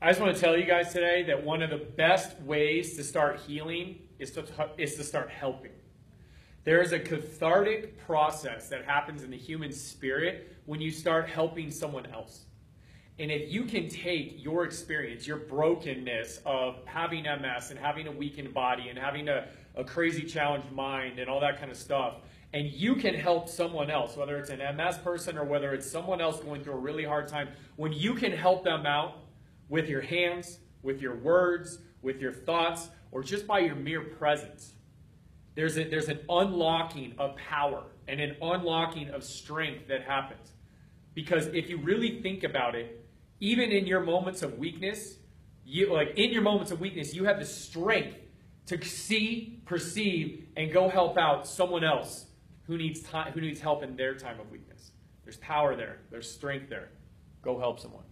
I just want to tell you guys today that one of the best ways to start healing is to, is to start helping. There is a cathartic process that happens in the human spirit when you start helping someone else. And if you can take your experience, your brokenness of having MS and having a weakened body and having a, a crazy challenged mind and all that kind of stuff, and you can help someone else, whether it's an MS person or whether it's someone else going through a really hard time, when you can help them out with your hands, with your words, with your thoughts, or just by your mere presence, there's, a, there's an unlocking of power and an unlocking of strength that happens. Because if you really think about it, even in your moments of weakness, you like in your moments of weakness, you have the strength to see, perceive, and go help out someone else who needs time, who needs help in their time of weakness. There's power there. There's strength there. Go help someone.